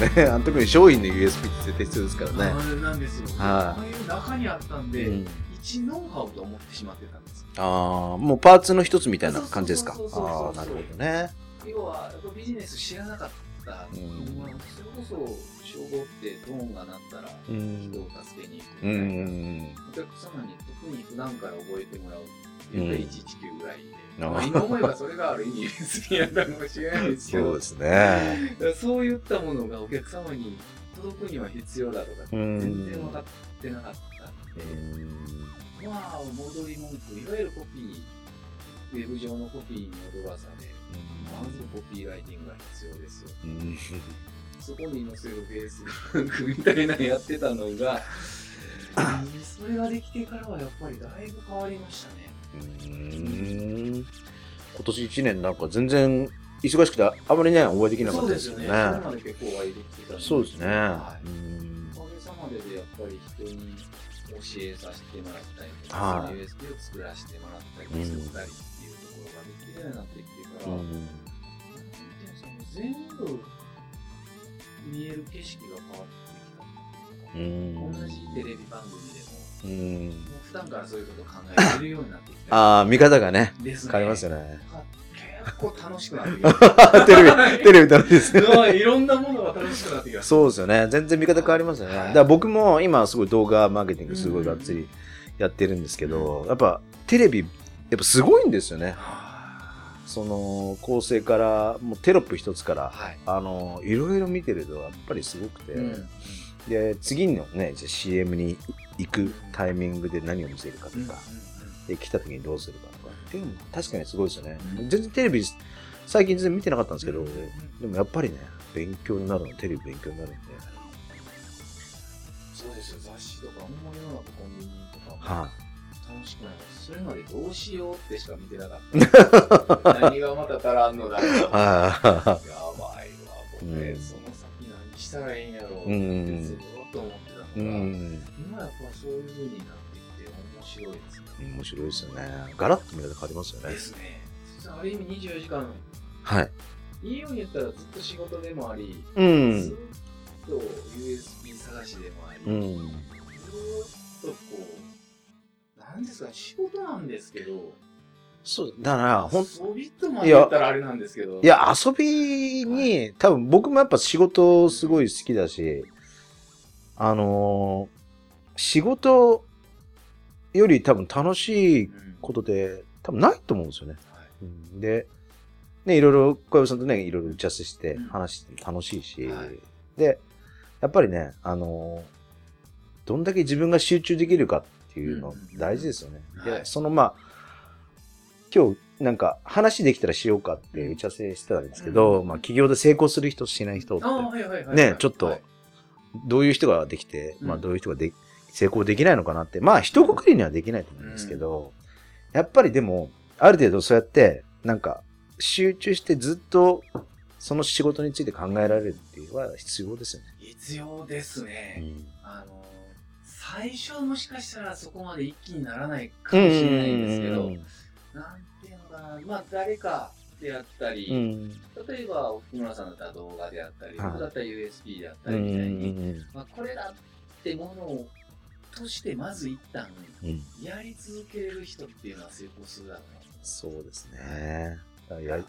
ね。あの特に商品の USB って絶対必要ですからね。なんですよ。はいああいう中にあったんで、うん一ノウハウと思ってしまってたんです。ああ、もうパーツの一つみたいな感じですか？ああー、なるほどね。要はビジネス知らなかった、うんまあそれこそ消防ってドーンが鳴ったらうん人を助けに行くうみたいな、ん。お客様に特に普段から覚えてもらうっていうのがうん119ぐらいで、今思えばそれがある意味別にやったかもしれないですけどそうですね。そういったものがお客様に届くには必要だとかうん。全然分かってなかったんで、まあ戻り文句いわゆるコピーウェブ上のコピーに踊らされまずコピーライティングが必要ですよ。うん。そこに載せるフェイスみたいなのやってたのが それができてからはやっぱりだいぶ変わりましたね。うん今年1年なんか全然忙しくてあまりね、お会いできなかったですよね。それまで結構お会いできてたんでそうですね。はい。うんおかげさまででやっぱり人に教えさせてもらったりとか、はいその USB を作らせてもらったり作ったりっていうところができるようになってきてから、うん。なんていうんですかね全部見える景色が変わってうん。きた、同じテレビ番組でもうん。もう普段からそういうことを考えてるようになってきた。ああ、見方がね、ね。変わりますよね。結構楽しくなってきた。テレビ、テレビ楽しいですね。はいいろんなものが楽しくなってきた。そうですよね。全然見方変わりますよね。だから僕も今すごい動画マーケティングすごいがっつりやってるんですけど、やっぱテレビ、やっぱすごいんですよね。その構成から、もうテロップ一つから、はい。あの、いろいろ見てるとやっぱりすごくて、うん。で、次のね、じゃあ CM に行くタイミングで何を見せるかとか、うで、来た時にどうするかとか。っていうのも確かにすごいですよね。うん。全然テレビ、最近全然見てなかったんですけど、でもやっぱりね、勉強になるの、テレビ勉強になるんで、そうですよ雑誌とか本物のコンビニとかもは楽しくないです。それまでどうしようってしか見てなかった。何がまた足らんのだろうい。やばいわは僕ね、うん。その先何したらいいんやろうっうんてずっと思っうん。今やっぱそういう風になってきて面白いですね面白いですよね。ガラッと見方変わりますよねで。すねある意味24時間はい。いいように言ったらずっと仕事でもあり、うずん。っと USB 探しでもあり、うん。ずーっとこう、なんですか、仕事なんですけど、そう、だから、ほん、ソビットまで言ったらあれなんですけど、いや、遊びに、多分僕もやっぱ仕事すごい好きだし、あのー仕事より多分楽しいうんことで多分ないと思うんですよね。で、ね、いろいろ小籔さんとね、いろいろ打ち合わせしてうん。話して楽しいし、はい。で、やっぱりね、あのーどんだけ自分が集中できるかっていうのうん。大事ですよね。で、はい。そのまあ、今日なんか話できたらしようかって打ち合わせしてたんですけど、うん。まあ企業で成功する人しない人って。ね、ちょっとはい、どういう人ができて、まあうんどういう人がで成功できないのかなって、まあ一括りにはできないと思うんですけど、やっぱりでも、ある程度そうやって、なんか集中してずっとその仕事について考えられるっていうのは必要ですよね。必要ですね。あの、最初はもしかしたらそこまで一気にならないかもしれないんですけど、なんていうのかな、まあ誰かであったり、うん。例えば奥村さんだったら動画であったり、はい僕だったら USB であったうりみたいに、ん。まあ、これだってものをとしてまず一旦うん。やり続けれる人っていうのは成功するだろうなそうですね。いや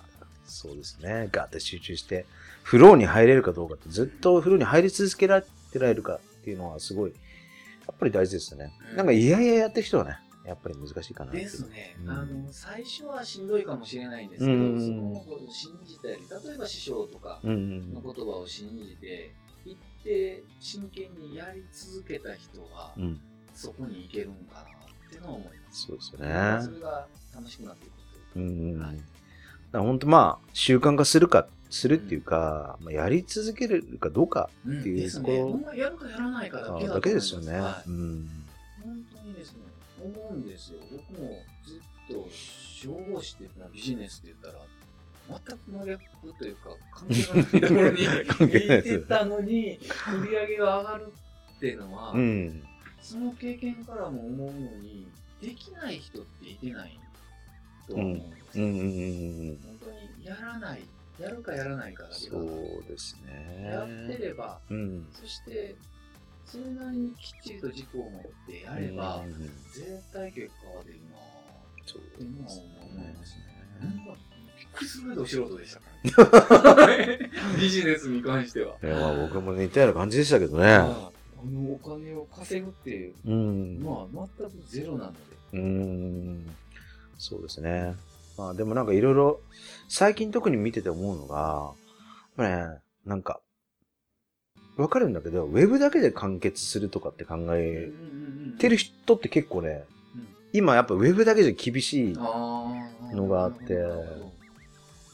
そうですね。ガーって集中して、フローに入れるかどうかって、ずっとフローに入り続けられてられるかっていうのはすごい、やっぱり大事ですよね。なんか、いやいややってる人はね、やっぱり難しいかなですね、うんあの最初はしんどいかもしれないんですけど、うんそこのことを信じたり例えば師匠とかうんの言葉を信じて行って真剣にやり続けた人はうん。うん。そこに行けるんかなっていうのは思います。そうですよそね。れが楽しくなっていくとういうか。ん。はいだ本当まあ、習慣化するか、するっていうか、まあ、やり続けるかどうかうんっていうですね。やるかやらないかだけですよね。はいうん。本当にですね、思うんですよ。僕もずっと消防士っていうのはビジネスって言ったら、全く真逆というか、関係がないところに行ってたのに、売り上げが上がるっていうのは、うん。その経験からも思うのに、できない人っていてないと思うんですよ。うんうんうん本当にやらない、やるかやらないかだけそうですね。やってれば、うん。そして、それなりにきっちりと軸を持ってやれば、うん絶対結果は出るなっていうのは思いますね。ね。びっくりするぐらいお素人でしたからね。ビジネスに関しては。いや、まあ僕も似たような感じでしたけどね。まああのお金を稼ぐっていう、うん。まあ全くゼロなので。うーん。そうですね。まあでもなんかいろいろ、最近特に見てて思うのが、ね、なんか、わかるんだけど、ウェブだけで完結するとかって考えてる人って結構ね、うん今やっぱウェブだけじゃ厳しい。のがあって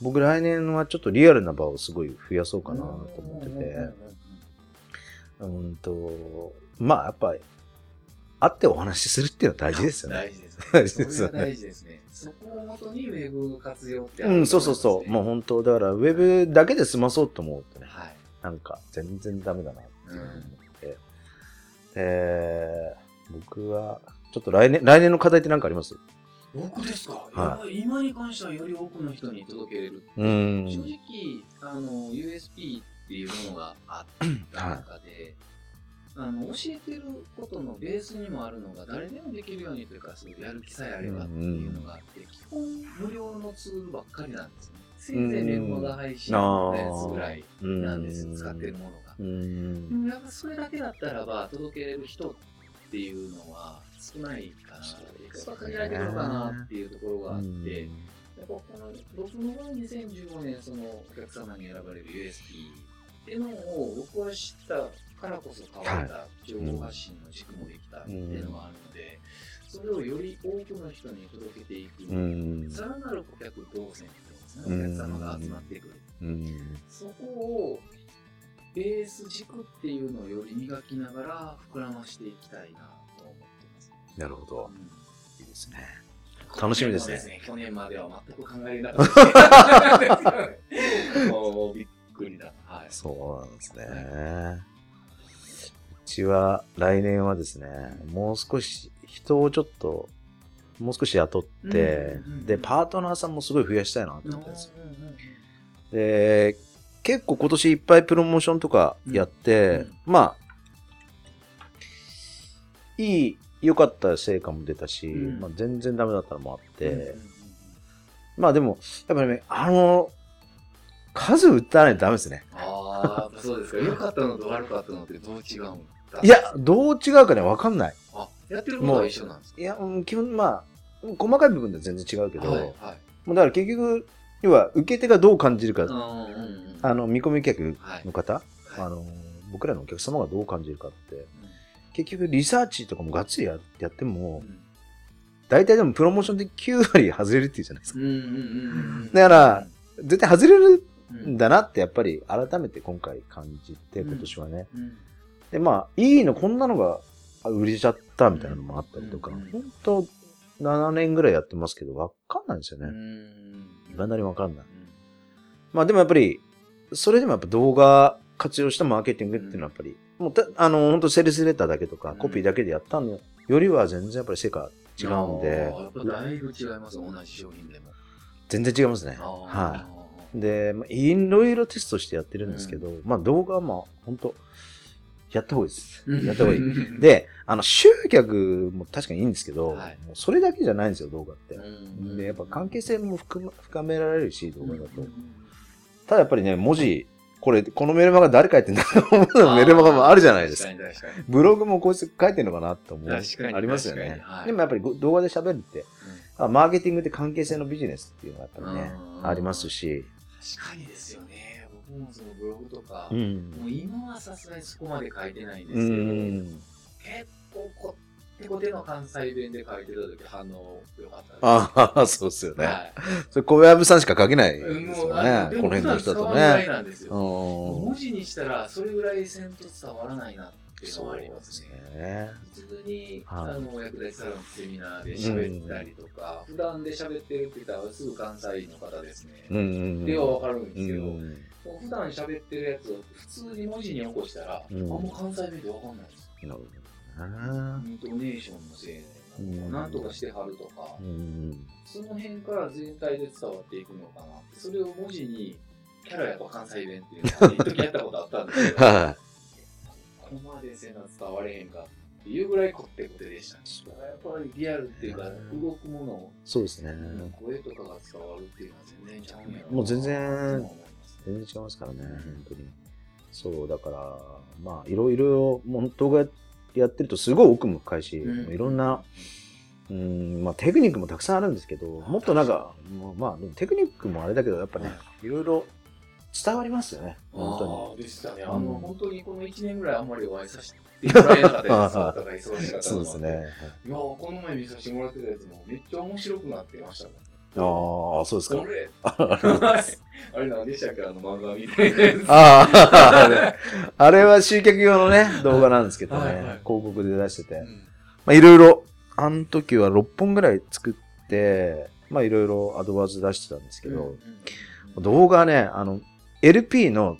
僕来年はちょっとリアルな場をすごい増やそうかなと思ってて、うんと、まあやっぱり、会ってお話しするっていうのは大事ですよね。大事ですね。大事ですよねそこをもとにウェブ活用ってあるうん、そうそうそう。もうう。本当、だからウェブだけで済まそうと思うとね、はい。なんか全然ダメだなってうん思って。で、僕は、ちょっと来年、来年の課題って何かあります？僕ですか、は今に関してはより多くの人に届けれる。うん。正直、あの、USP っていうものがあった中で、あの、教えてることのベースにもあるのが、誰でもできるようにというか、そういうやる気さえあればっていうのがあって、基本無料のツールばっかりなんですね。せいぜいメルマガ配信のやつぐらいなんですよ、使ってるものが。うん。やっぱそれだけだったらば届けれる人っていうのは少ないかなそうですねやっぱ限られてるのかなっていうところがあって、やっぱこの僕の場合2015年そのお客様に選ばれる USP っていうのを僕は知ったからこそ変わった情報発信の軸もできたっていうのがあるので、それをより多くの人に届けていく、うん。さらなる顧客動線っですね、お客様が集まってくる。うん。そこをベース軸っていうのをより磨きながら膨らましていきたいなと思ってます。なるほどう。んいいですね。楽しみですね去年も去年までは全く考えなかったですね。もうびっくりだ。はい。そうなんですね。うちは来年はですね、もう少し人をちょっと、もう少し雇って、うんうんうんで、パートナーさんもすごい増やしたいなとうん思ってるんですよ。うんうんうんで、結構今年いっぱいプロモーションとかやって、まあ、いい、良かった成果も出たし、うんまあ、全然ダメだったのもあって、うんうんうんまあでも、やっぱりね、あの、数打たないとダメですね。ああ、そうですか。良かったのと悪かったのってどう違うんだ？いや、どう違うかね、わかんない。あ、やってることは一緒なんですか？いや、うん基本、まあ、細かい部分では全然違うけど、はい、はい。もうだから結局、要は、受け手がどう感じるか、うんうんうん。あの、見込み客はいの方、はい。あの、僕らのお客様がどう感じるかって、うん。結局、リサーチとかもがっつりややっても、うん。大体でもプロモーションで9割外れるっていうじゃないですか。うんうんうんうんだから、絶対外れるうんんだなって、やっぱり改めて今回感じて、うん今年はね。うん。で、まあ、いいの、こんなのがあ売れちゃったみたいなのもあったりとか、うん本当7年ぐらいやってますけど、わかんないんですよね。うん未だにわかんない。うんまあでもやっぱり、それでもやっぱ動画活用したマーケティングっていうのはやっぱり、もうた、あの、本当セールスレターだけとか、うんコピーだけでやったのよりは全然やっぱり成果違うんであーやっぱだいぶ違います、同じ商品でも。全然違いますね。はい。で、まあ、いろいろテストしてやってるんですけど、まあ動画はまあ本当やった方がいいです。やった方がいい。い、で、あの、集客も確かにいいんですけど、はいもうそれだけじゃないんですよ、動画って。うんで、やっぱ関係性も深められるし、動画だと。うんただやっぱりね、文字、これ、このメルマガ誰書いてんだと思うのメルマガもあるじゃないですか。確かに確かに。ブログもこいつ書いてんのかなって思う。確かにありますよね。はいでもやっぱりご動画で喋るって、あマーケティングって関係性のビジネスっていうのがやっぱりね、うんありますし。確かにですよね。僕もそのブログとか、うん。もう今はさすがにそこまで書いてないんでうすけど、ん。結構こってこての関西弁で書いてた時反応良かったです。ああ、そうっすよね。はいそれ小籔さんしか書けないですもうもんね。この辺の人だとね。文字にしたらそれぐらいせんと伝わらないなっていうのそうはありでますすね。ね。普通に、はいあのお役立ちサロンのセミナーで喋ったりとか、普段で喋ってるって言ったらすぐ関西の方ですね。うんうん。ではわかるんですけど、うん。もう普段喋ってるやつを普通に文字に起こしたら、うんあんま関西弁でわかんないです。なるほどイントネーションのせいで、うんなんとかしてはるとか、うん。その辺から全体で伝わっていくのかなって、それを文字にキャラやっぱ関西弁っていうのは、一時やったことあったんですけど、はここまでせな伝われへんかっていうぐらいこってこてでしたね。やっぱりリアルっていうか、動くもの。そうですね。声とかが伝わるっていうのは全然ちゃうもう全然全然違いますからね、本当に。そう、だから、まあ、いろいろ、もう動画やってるとすごい奥も深いし、うんいろんな、うん、まあテクニックもたくさんあるんですけど、もっとなんか、まあ、テクニックもあれだけど、やっぱね、いろいろ伝わりますよね、本当あーでしたね。あの、うん本当にこの1年ぐらいあんまりお会いさせてもらえなかったです。あーお互い忙しそうです。ね。いやーこの前見させてもらってたやつもめっちゃ面白くなってましたもん。ああ、そうですかあれ何でしたっけあの漫画みたいなやつ。ああ、あれは集客用のね、動画なんですけどね、広告で出してて。うんまあ、いろいろ、あの時は6本ぐらい作って、まあ、いろいろアドバイス出してたんですけど、うん動画はね、あの、LP の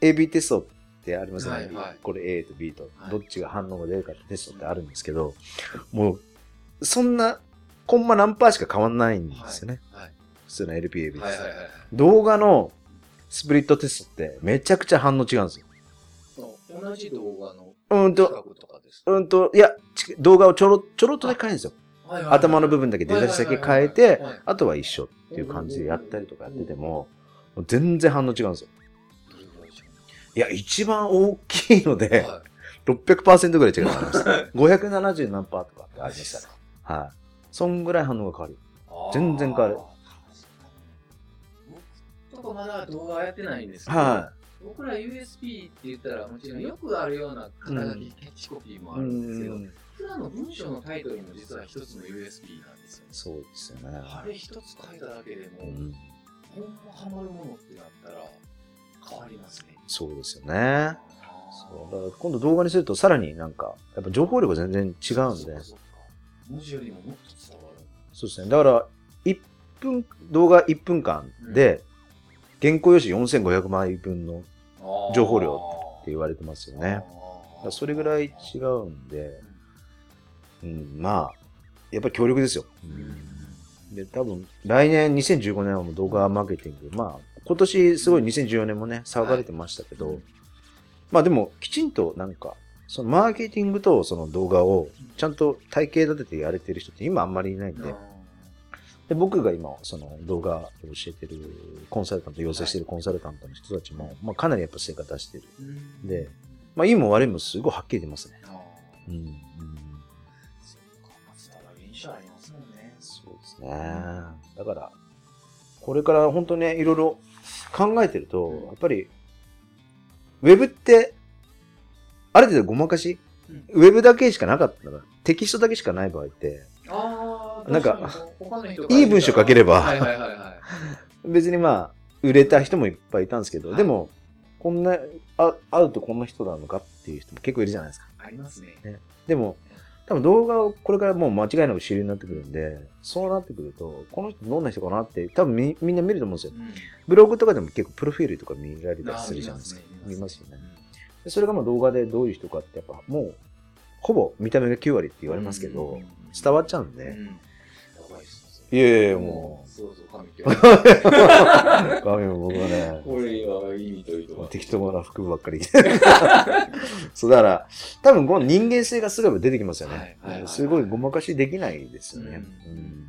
AB テストってありますよね。はいはいこれ A と B と、はいどっちが反応が出るかってテストってあるんですけど、もう、そんな、コンマ何パーしか変わんないんですよね。はい普通の LP、AB テスト。はいはいはい。動画のスプリットテストってめちゃくちゃ反応違うんですよ。同じ動画のうんと、企画とかですか？うんと、いや、ち動画をちょろ、ちょろっとだけ変えるんですよ。はいはいはい頭の部分だけ出だしだけ変えてはいはいはいはい、あとは一緒っていう感じでやったりとかやってても、もう全然反応違うんですよ。どれぐらいでしょいや、一番大きいのうで、は600%ぐらい違います。い570何パーとかってありましたね。たはい。そんぐらい反応が変わる。全然変わる。僕とかまだ動画はやってないんですけど、は僕ら USB って言ったらもちろんよくあるような肩書き、キャッチコピーもい。あるんですけど、うん普段の文章のタイトルも実は一つの USB なんですよね。そうですよね。あれ一つ書いただけでも、うんほんまハマるものってなったら変わりますね。そうですよね。そうだから今度動画にするとさらになんか、やっぱ情報量が全然違うんで。そっかそっか文字よりももっと伝わる。そうですね。だから、1分、動画1分間で、原稿用紙4500枚分のって情報量言われてますよね。それぐらい違うんで、うん、まあ、やっぱり協力ですよ。で、多分、来年2015年はもう動画マーケティング、まあ、今年すごい2014年もね、騒がれてましたけど、うんまあでも、きちんとなんか、そのマーケティングとその動画をちゃんと体系立ててやれてる人って今あんまりいないんで、で僕が今、その動画を教えてるコンサルタント、養成してるコンサルタントの人たちも、まあかなりやっぱ成果出してる。で、まあいいも悪いもすごいはっきり出ますね。うん。ね。だから、これから本当ね、いろいろ考えてると、やっぱり、ウェブって、ある程度ごまかし、ウェブだけしかなかったら、テキストだけしかない場合って、ああ、なんかいい文章書ければ。別にまあ、売れた人もいっぱいいたんですけど、はいでも、こんな、あ会うとこんな人なのかっていう人も結構いるじゃないですか。ありますね。でも、多分動画をこれからもう間違いなく主流になってくるんで、そうなってくると、この人どんな人かなって、多分みみんな見ると思うんですよ。うんブログとかでも結構プロフィールとか見られたりするじゃないですか。あ見ますよね。うんでそれがまあ動画でどういう人かってやっぱもう、ほぼ見た目が9割って言われますけど、うん伝わっちゃうんで。うんいやいやいや、もそうそう、神今日。う、画面も僕はね、これは意味というとか。適当な服ばっかり着て。そうだから、多分この人間性がすごい出てきますよね。はいはいはいはいすごいごまかしできないですよね。うんうん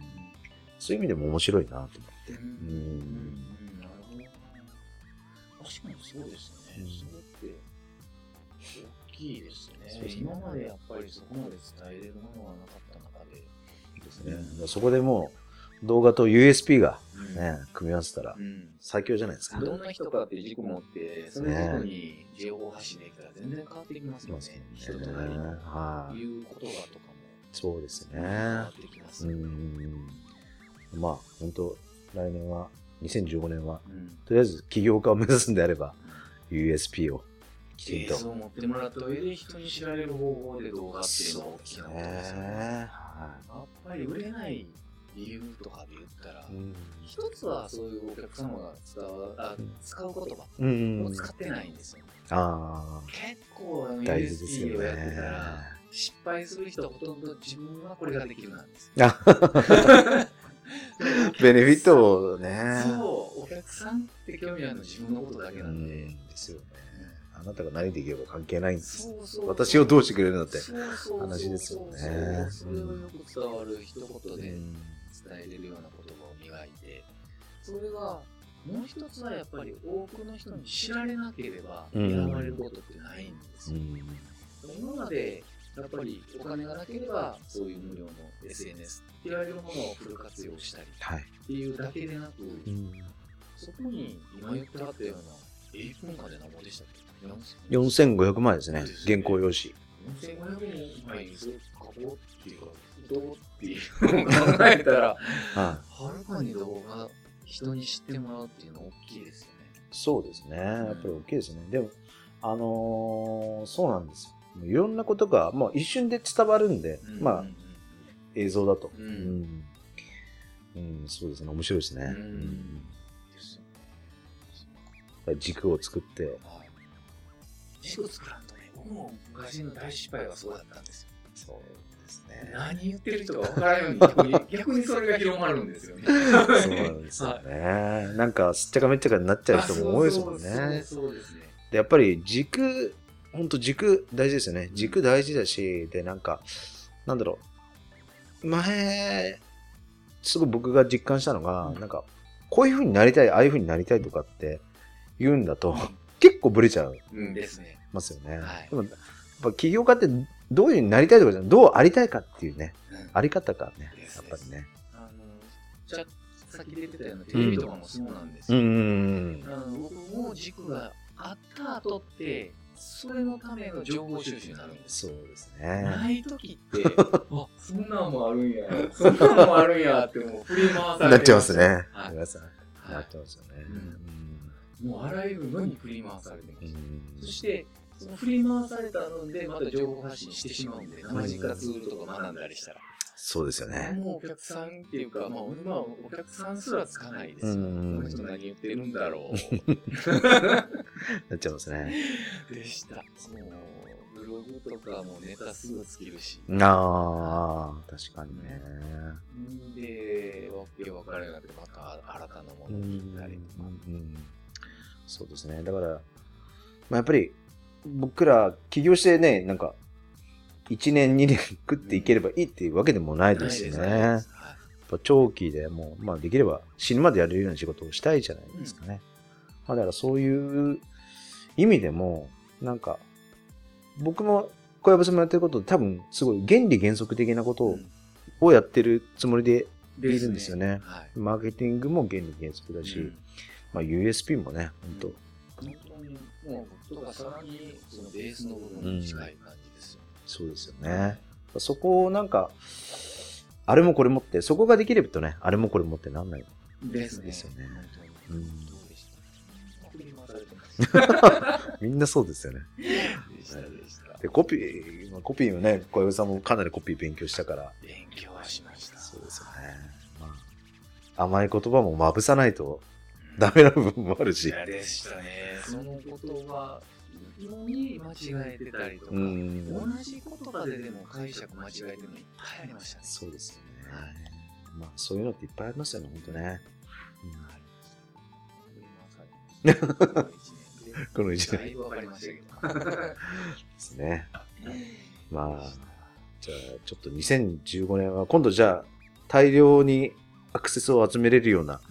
そういう意味でも面白いなと思って。うんなるほど。確かにそうですね。うんそれって、大きいですね。今までやっぱりそこまで伝えれるものがなかった中で。ですね。そこでもう動画と USP がね、組み合わせたらうん最強じゃないですか。どんな人かって軸持って、その軸に情報発信できたら全然変わってきますよね。人となりのはい。言う言葉とかもそうですね。変わってきますうね。ん。まあ、本当来年は、2015年は、うんとりあえず起業家を目指すんであれば、USP をきちんと。ベースを持ってもらった上で人に知られる方法で動画っていうのは大きなことですよね。はやっぱり売れない理由とかで言ったら。一つはそういうお客様が伝わあうん使う言葉うんを使ってないんですよね。あ結構あのあ、大事です USP よをやってねたら、失敗する人はほとんど自分はこれができるなんです。あ ベネフィットをね。そう、お客さんって興味あるの自分のことだけなんで。ですよね。あなたが何できれば関係ないんです。私をどうしてくれるんだって。話ですよねそうそれをよく伝わる一言で伝えれるような言葉を磨いて、それがもう一つはやっぱり多くの人に知られなければ選ばれることってないんですよ。今までやっぱりお金がなければそういう無料の SNS って言われるものをフル活用したりっていうだけでなく、そこに今言ってあったような1分間で何ぼでしたっけ？4500万ですね、原稿用紙。4500万円にそれ書こうっていうか、どうっていうのを考えたら、はるかに動画、人に知ってもらうっていうのは大きいですよね。そうですね。やっぱり大きいですね。でも、あのー、そうなんですよ。いろんなことが、まあ、一瞬で伝わるんで、うん、まあ、映像だと、うん、うん、うん。そうですね。面白いですね。うん軸を作って。軸作らんとね、僕も昔の大失敗はそうだったんですよ。そうですね。何言ってる人か分からんように 逆に、それが広まるんですよね。そうなんですよね。はい、なんか、すっちゃかめっちゃかになっちゃう人も多いですもんね。そうですね。で、やっぱり軸、本当軸大事ですよね。軸大事だし、で、なんか、なんだろう。前、すごい僕が実感したのが、うん、なんか、こういうふうになりたい、ああいうふうになりたいとかって、言うんだと、結構ブレちゃう。うんですね。ますよね。はい、でも、やっぱ起業家ってどういうになりたいとかじゃない、どうありたいかっていうね、うん、あり方がね、やっぱりね。あの、じゃさっき出てたようなテレビとかもそうなんですよ。うん。あの僕も軸があった後って、それのための情報収集になるんです。そうですね。ない時って、あ、そんなんもあるんや、そんなんもあるんやってもう振り回されてなっちゃいますね。はい、皆さん。なっちゃいますよね。うんもうあらゆるのに振り回されてました。そして、その振り回されたので、また情報発信してしまうんで、生実家ツールとか学んだりしたら。そうですよね。もうお客さんっていうか、まあ、まあ、お客さんすらつかないですよ。この人何言ってるんだろう。なっちゃいますね。でした。もう、ブログとかもネタすぐ尽きるし。ああ、確かにね。で、わけわからなくて、また新たなものを聞いたりとか。そうですね。だから、まあ、やっぱり、僕ら起業してね、なんか、1年、2年食っていければいいっていうわけでもないですしね。やっぱ長期でもう、まあできれば死ぬまでやれるような仕事をしたいじゃないですかね。まあだからそういう意味でも、なんか、僕も小籔さんもやってること多分すごい原理原則的なことをやってるつもりでいるんですよね。マーケティングも原理原則だし、うんまあ、USP もね、本当。もう、とかさらに、そのベースの部分に近い感じですよ、ねうん、そうですよね。そこをなんか、あれもこれもって、そこができればとね、あれもこれもってなんないですですよね。うん、みんなそうですよね。でコピー、コピーもね、小籔さんもかなりコピー勉強したから。勉強はしました。そうですよね。まあ、甘い言葉もまぶさないとダメな部分もあるし。でしたね。その言葉に間違えてたりとか、同じ言葉ででも解釈間違えてるのいっぱいありましたね。そうですよね。はい、まあ、そういうのっていっぱいありますよね、本当ね。うん、この一年。だいぶわかりましたけど。ですね。まあ、じゃあ、ちょっと2015年は、今度じゃあ、大量にアクセスを集めれるような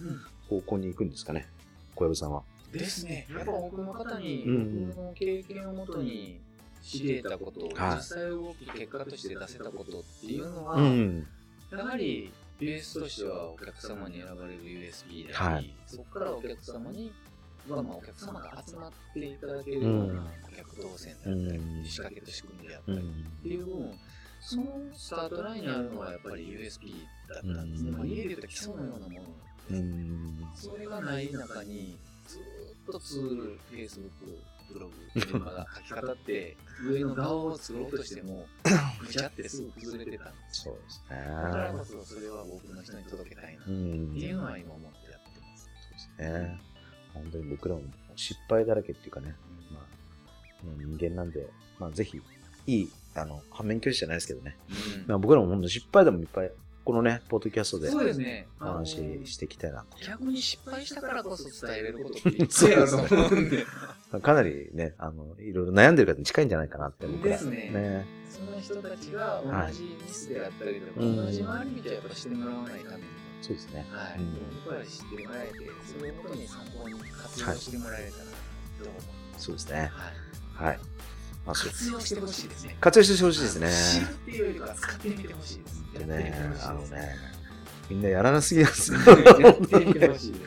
方向に行くんですかね、小籔さんは。ですね。やっぱ多くの方に、僕の経験をもとに知れたこと、実際動き、結果として出せたことっていうのは、やはりベースとしてはお客様に選ばれる USB であり、そこからお客様に、まあ、お客様が集まっていただけるようなお客動線だったり、仕掛けと仕組みであったりっていう部分、そのスタートラインにあるのはやっぱり USB だったんですね。まあ、家で言うと基礎のようなものそれがない中に、ずっとツール、Facebook、ブログ、メルマガ書き方って、上の顔を作ろうとしても、ぐちゃってすぐ崩れてたんですそうですね。だからこそ、それは僕の人に届けたいなっていうのは今思ってやってます。そうですね。本当に僕らも失敗だらけっていうかね、まあ、人間なんで、まあ、ぜひ、いい、あの、反面教師じゃないですけどね。うん、まあ、僕らも本当失敗でもいっぱいこのね、ポッドキャストでそうですね。お話ししていきたいな逆に失敗したからこそ伝えれることっていっ そうぱいあるですと思うんで。かなりね、あの、いろいろ悩んでる方に近いんじゃないかなって僕ら。ですねその人たちが同じミスであったりとか、はい同じ回り道をやっぱしてもらわないためにも、そうですね。はい。うん僕らに知ってもらえて、それをもとに参考に活用してもらえたらと思う。そうですね。はい。はい。活用してほしいですね。活用してほしいですね。知るっていうよりかは使ってみてほしいです。でね、あのね、みんなやらなすぎなんですよ。やってみてほしいで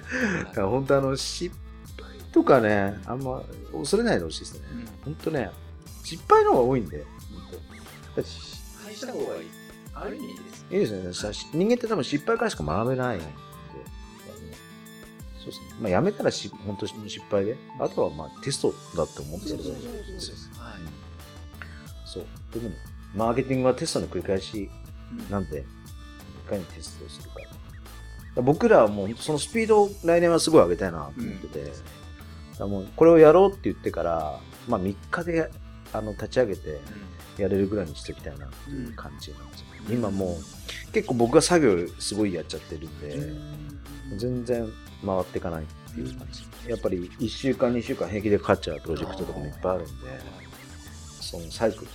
す。本当あの、失敗とかね、あんま恐れないでほしいですね。うん本当ね、失敗の方が多いんで、失敗した方がいい。ある意味いいです。いいですよね。さ人間って多分失敗からしか学べないんで。そうですね。まあ、やめたらし本当に失敗で、あとはまあテストだって思ってたらいいですよ。はい。そう。でも、マーケティングはテストの繰り返しうんなんで、いかにテストをするか。ら僕らはもうそのスピードを来年はすごい上げたいなと思ってて、だからもうこれをやろうって言ってから、まあ3日であの立ち上げてやれるぐらいにしておきたいなっていう感じなんですよ。今もう結構僕が作業すごいやっちゃってるんで、全然回っていかないっていう感じ。やっぱり1週間2週間平気でかかっちゃうプロジェクトとかもいっぱいあるんで、そのサイクル、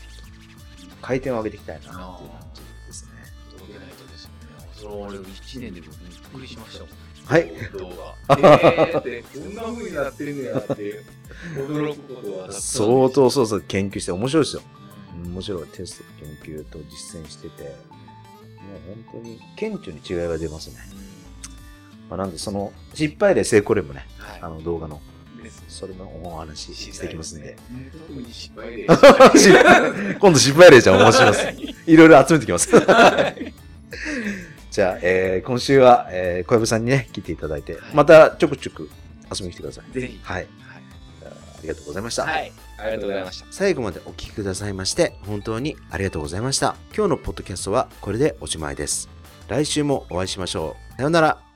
回転を上げていきたいなっていう感じですね。届けないとですよね。それ俺1年で僕びっくりしましたもん。はい。動画。えーって、こんな風になってるんやっていう、驚くことは相当そうそう研究して面白いですよ。面白いテストと研究と実践してて、もう本当に顕著に違いが出ますね。まあ、なんでその失敗例成功例もね、はい。あの動画のですねそれのお話ししていきますんで。ね特に失敗例。今度失敗例じゃあ面白います。いろいろ集めてきます。じゃあ、えー今週は、えー小籔さんにね、来ていただいて、はいまたちょくちょく遊びに来てください。ぜひ。はい。ありがとうございました。はい。ありがとうございました。最後までお聞きくださいまして、本当にありがとうございました。今日のポッドキャストはこれでおしまいです。来週もお会いしましょう。さようなら。